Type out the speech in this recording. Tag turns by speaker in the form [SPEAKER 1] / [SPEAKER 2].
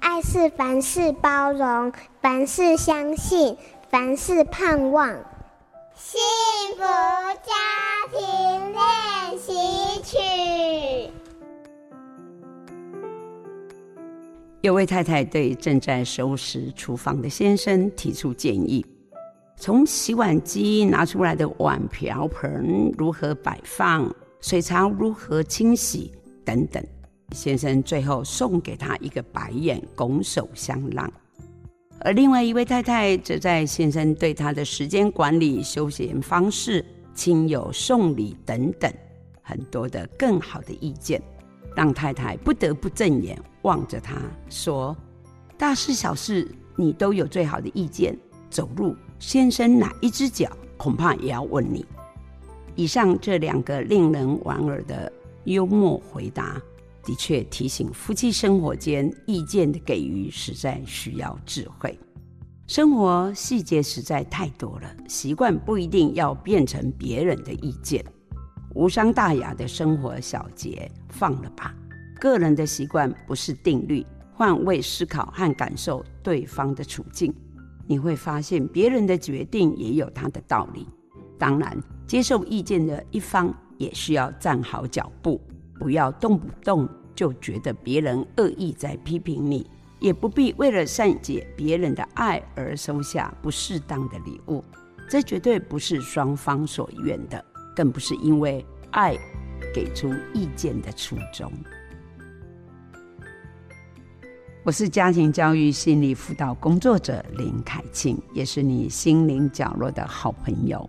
[SPEAKER 1] 爱是凡事包容，凡事相信，凡事盼望。幸福家庭练习曲。
[SPEAKER 2] 有位太太对正在收拾厨房的先生提出建议：从洗碗机拿出来的碗瓢盆如何摆放，水槽如何清洗等等。先生最后送给他一个白眼，拱手相让。而另外一位太太则在先生对他的时间管理、休闲方式、亲友送礼等等很多的更好的意见，让太太不得不正眼望着他说：“大事小事你都有最好的意见，走路先生哪一只脚，恐怕也要问你。”以上这两个令人莞尔的幽默回答。的确提醒夫妻生活间意见的给予实在需要智慧。生活细节实在太多了，习惯不一定要变成别人的意见。无伤大雅的生活小节放了吧。个人的习惯不是定律，换位思考和感受对方的处境，你会发现别人的决定也有他的道理。当然，接受意见的一方也需要站好脚步。不要动不动就觉得别人恶意在批评你，也不必为了善解别人的爱而收下不适当的礼物，这绝对不是双方所愿的，更不是因为爱给出意见的初衷。我是家庭教育心理辅导工作者林凯庆，也是你心灵角落的好朋友。